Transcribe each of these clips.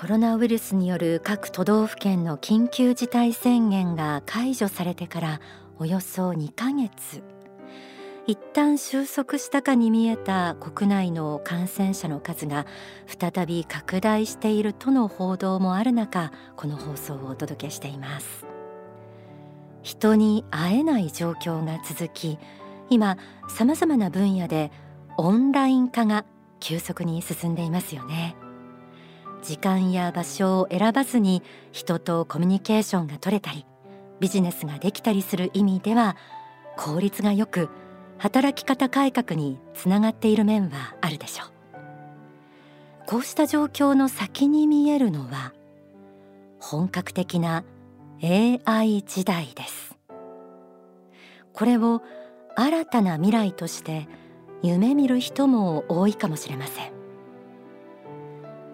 コロナウイルスによる各都道府県の緊急事態宣言が解除されてからおよそ2ヶ月。一旦収束したかに見えた国内の感染者の数が再び拡大しているとの報道もある中この放送をお届けしています。人に会えない状況が続き今さまざまな分野でオンライン化が急速に進んでいますよね。時間や場所を選ばずに人とコミュニケーションが取れたりビジネスができたりする意味では効率がよく働き方改革につながっている面はあるでしょう。こうした状況の先に見えるのは本格的な AI 時代です。これを新たな未来として夢見る人も多いかもしれません。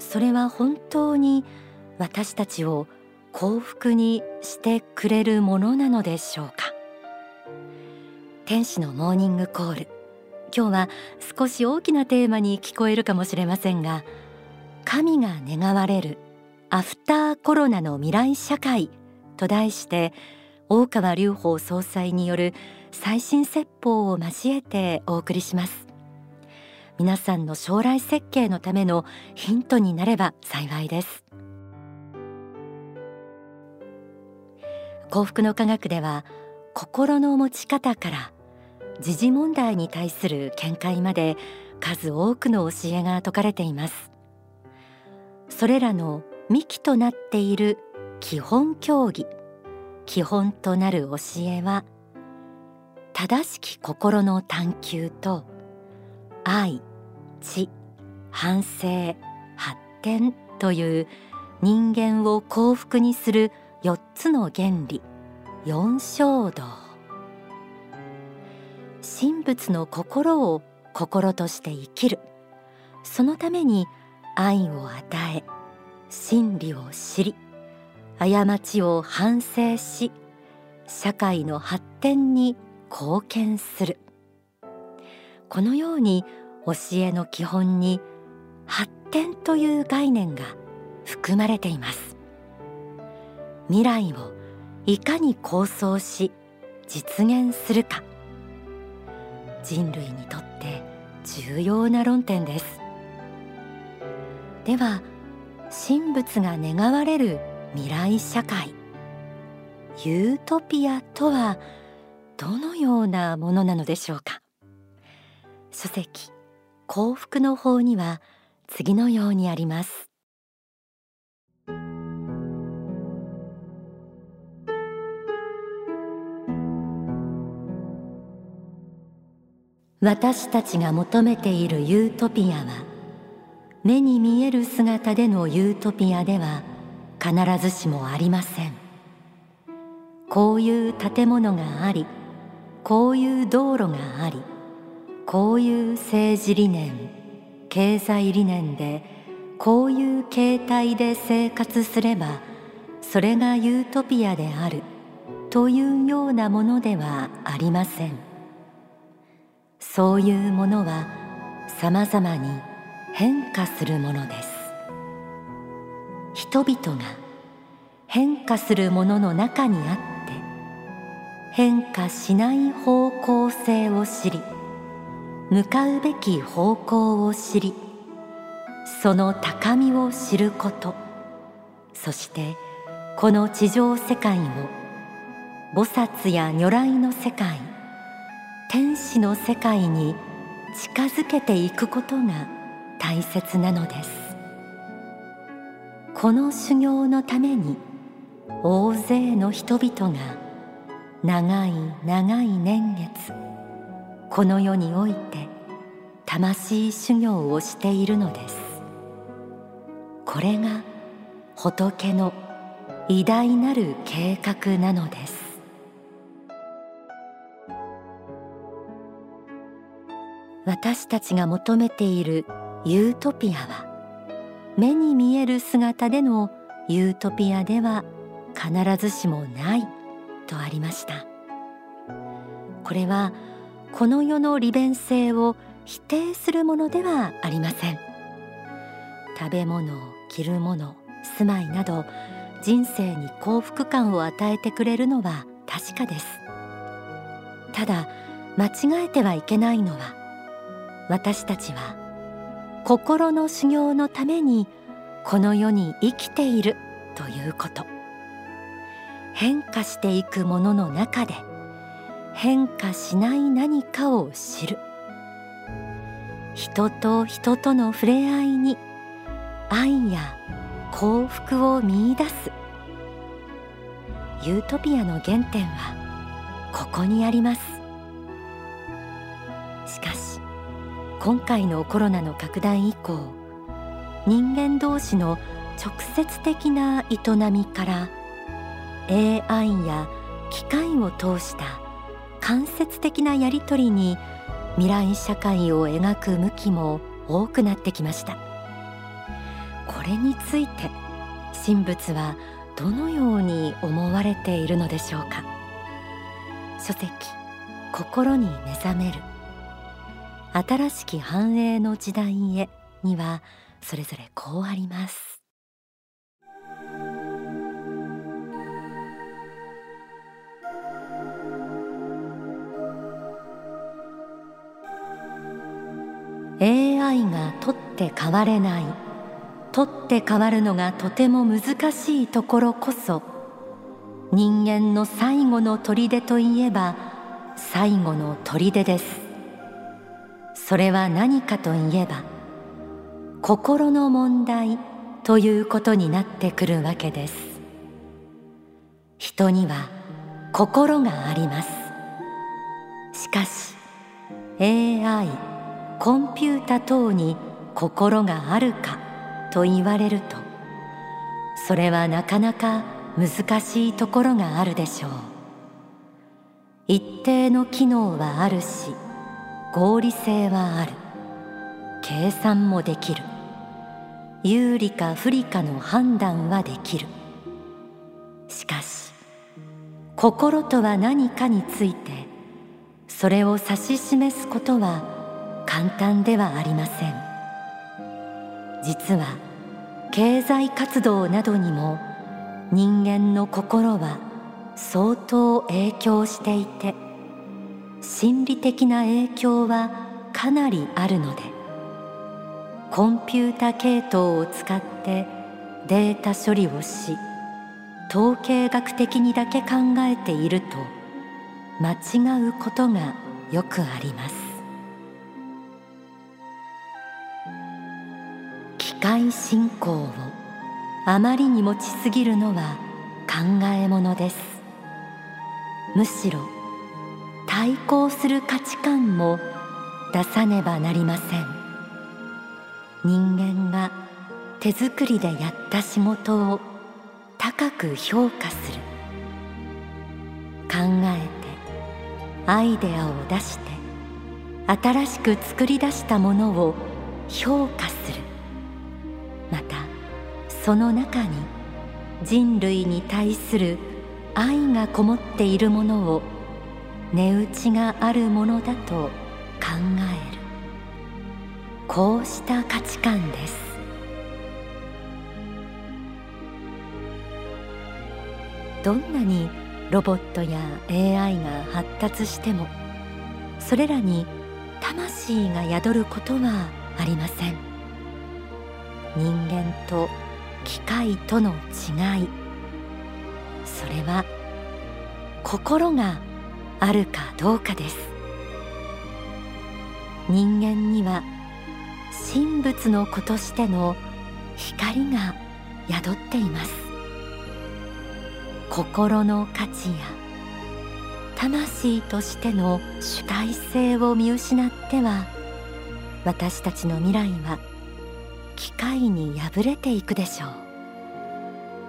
それは本当に私たちを幸福にしてくれるものなのでしょうか？天使のモーニングコール。今日は少し大きなテーマに聞こえるかもしれませんが神が願われるアフターコロナの未来社会と題して大川隆法総裁による最新説法を交えてお送りします。皆さんの将来設計のためのヒントになれば幸いです。幸福の科学では心の持ち方から時事問題に対する見解まで数多くの教えが説かれています。それらの幹となっている基本教義基本となる教えは正しき心の探求と愛知反省発展という人間を幸福にする4つの原理四衝動神仏の心を心として生きる。そのために愛を与え真理を知り過ちを反省し社会の発展に貢献する。このように教えの基本に発展という概念が含まれています。未来をいかに構想し実現するか。人類にとって重要な論点です。では神仏が願われる未来社会ユートピアとはどのようなものなのでしょうか？書籍幸福の法には次のようにあります。私たちが求めているユートピアは目に見える姿でのユートピアでは必ずしもありません。こういう建物がありこういう道路がありこういう政治理念経済理念でこういう形態で生活すればそれがユートピアであるというようなものではありません。そういうものはさまざまに変化するものです。人々が変化するものの中にあって変化しない方向性を知り向かうべき方向を知りその高みを知ることそしてこの地上世界を菩薩や如来の世界天使の世界に近づけていくことが大切なのです。この修行のために大勢の人々が長い長い年月この世において魂修行をしているのです。これが仏の偉大なる計画なのです。私たちが求めているユートピアは目に見える姿でのユートピアでは必ずしもないとありました。これはこの世の利便性を否定するものではありません。食べ物着るもの住まいなど人生に幸福感を与えてくれるのは確かです。ただ間違えてはいけないのは私たちは心の修行のためにこの世に生きているということ。変化していくものの中で変化しない何かを知る。人と人との触れ合いに愛や幸福を見いだす。ユートピアの原点はここにあります。しかし今回のコロナの拡大以降人間同士の直接的な営みから AI や機械を通した間接的なやり取りに未来社会を描く向きも多くなってきました。これについて神仏はどのように思われているのでしょうか。書籍心に目覚める。新しき繁栄の時代へにはそれぞれこうあります。AI が取って変われない。取って変わるのがとても難しいところこそ人間の最後の砦といえば最後の砦です。それは何かといえば心の問題ということになってくるわけです。人には心があります。しかし AI コンピュータ等に心があるかと言われるとそれはなかなか難しいところがあるでしょう。一定の機能はあるし合理性はある。計算もできる。有利か不利かの判断はできる。しかし心とは何かについてそれを指し示すことは簡単ではありません。実は経済活動などにも人間の心は相当影響していて心理的な影響はかなりあるのでコンピュータ系統を使ってデータ処理をし統計学的にだけ考えていると間違うことがよくあります。界信仰をあまりに持ちすぎるのは考えものです。むしろ対抗する価値観も出さねばなりません。人間が手作りでやった仕事を高く評価する。考えてアイデアを出して新しく作り出したものを評価する。その中に人類に対する愛がこもっているものを値打ちがあるものだと考える。こうした価値観です。どんなにロボットや AI が発達してもそれらに魂が宿ることはありません。人間と機械との違い。それは心があるかどうかです。人間には神仏の子としての光が宿っています。心の価値や魂としての主体性を見失っては私たちの未来は機械に破れていくでしょう。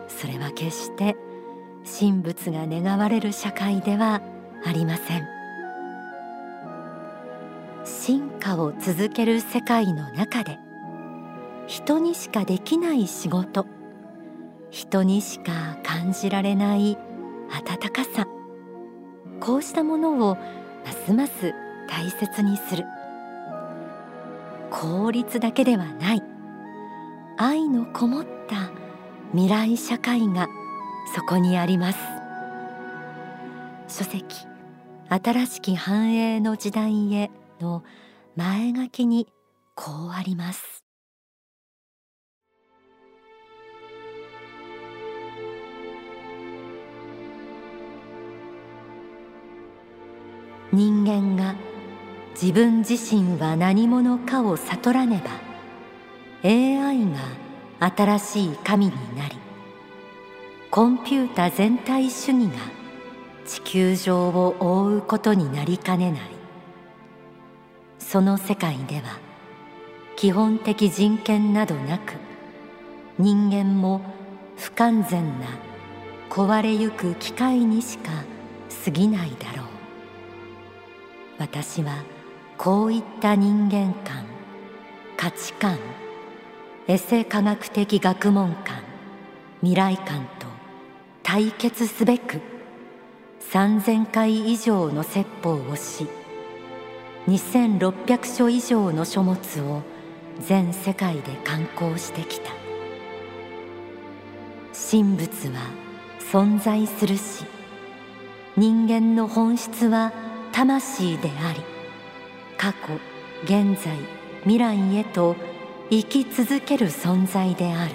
それは決して神仏が願われる社会ではありません。進化を続ける世界の中で人にしかできない仕事人にしか感じられない温かさこうしたものをますます大切にする。効率だけではない。愛のこもった未来社会がそこにあります。書籍新しき繁栄の時代への前書きにこうあります。人間が自分自身は何者かを悟らねば AI が新しい神になりコンピュータ全体主義が地球上を覆うことになりかねない。その世界では基本的人権などなく人間も不完全な壊れゆく機械にしか過ぎないだろう。私はこういった人間観価値観エセ科学的学問観未来観と対決すべく3000回以上の説法をし2600書以上の書物を全世界で刊行してきた。神仏は存在するし人間の本質は魂であり過去現在未来へと生き続ける存在である。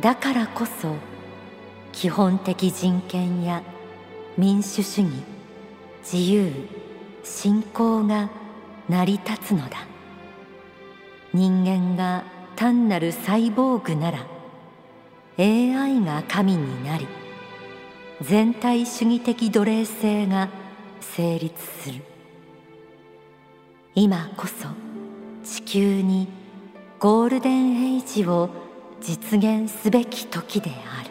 だからこそ基本的人権や民主主義自由信仰が成り立つのだ。人間が単なるサイボーグなら AI が神になり全体主義的奴隷性が成立する。今こそ球にゴールデンエイジを実現すべき時である。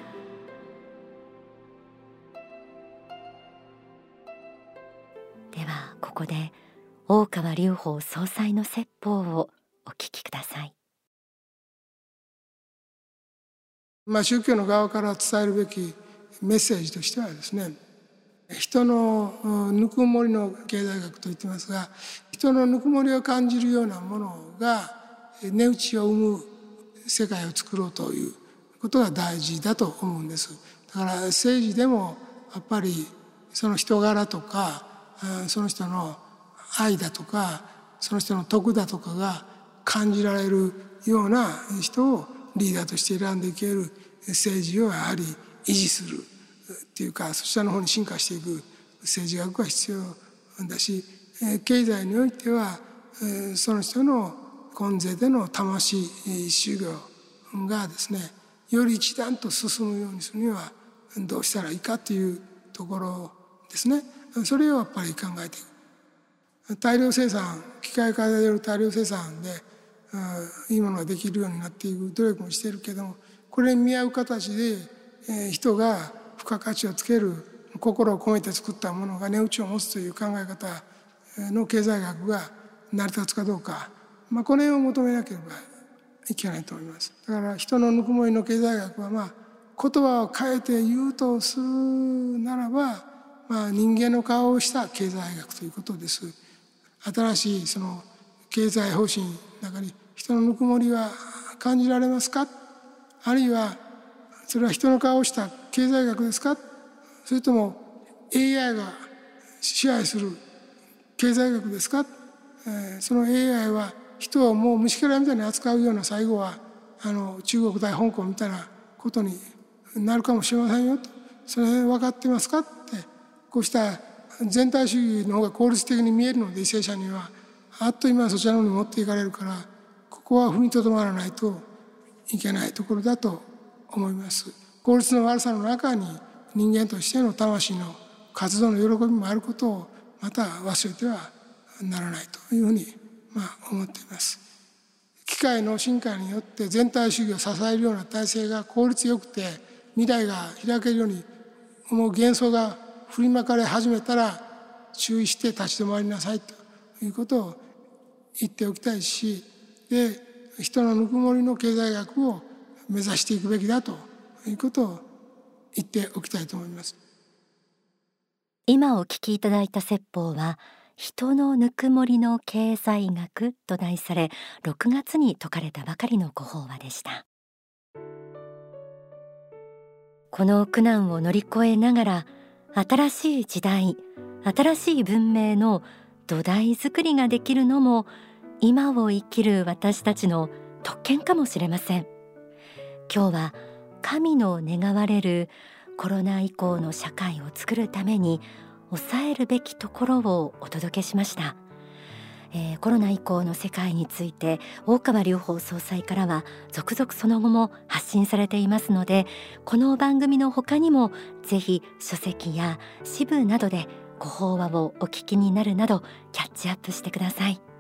ではここで大川隆法総裁の説法をお聞きください。まあ宗教の側から伝えるべきメッセージとしてはですね人のぬくもりの経済学と言ってますが人のぬくもりを感じるようなものが値打ちを生む世界を作ろうということが大事だと思うんです。だから政治でもやっぱりその人柄とかその人の愛だとかその人の徳だとかが感じられるような人をリーダーとして選んでいける政治をやはり維持するっていうかそちらの方に進化していく政治学が必要だし経済においてはその人の根税での魂修行がですねより一段と進むようにするにはどうしたらいいかというところですね。それをやっぱり考えていく。大量生産機械化でよる大量生産でいいものができるようになっていく努力もしているけどもこれに見合う形で人が付加価値をつける心を込めて作ったものが値打ちを持つという考え方の経済学が成り立つかどうか、まあ、この辺を求めなければいけないと思います。だから人のぬくもりの経済学はまあ言葉を変えて言うとするならば、まあ、人間の顔をした経済学ということです。新しいその経済方針の中に人のぬくもりは感じられますか？あるいはそれは人の顔をした経済学ですか？それとも AI が支配する経済学ですか、えー、その AI は人をもう虫けらみたいに扱うような最後はあの中国対香港みたいなことになるかもしれませんよと。その辺分かってますか？ってこうした全体主義の方が効率的に見えるので為政者にはあっという間そちらの方に持っていかれるからここは踏みとどまらないといけないところだと思います。効率の悪さの中に人間としての魂の活動の喜びもあることをまた忘れてはならないというふうにまあ思っています。機械の進化によって全体主義を支えるような体制が効率よくて未来が開けるように思う幻想が振りまかれ始めたら注意して立ち止まりなさいということを言っておきたいしで人のぬくもりの経済学を目指していくべきだということを言っておきたいと思います今お聞きいただいた説法は人のぬくもりの経済学と題され6月に説かれたばかりのご法話でした。この苦難を乗り越えながら新しい時代新しい文明の土台作りができるのも今を生きる私たちの特権かもしれません。今日は神の願われるコロナ以降の社会を作るために抑えるべきところをお届けしましたえー、コロナ以降の世界について大川隆法総裁からは続々その後も発信されていますのでこの番組の他にもぜひ書籍や支部などでご法話をお聞きになるなどキャッチアップしてください。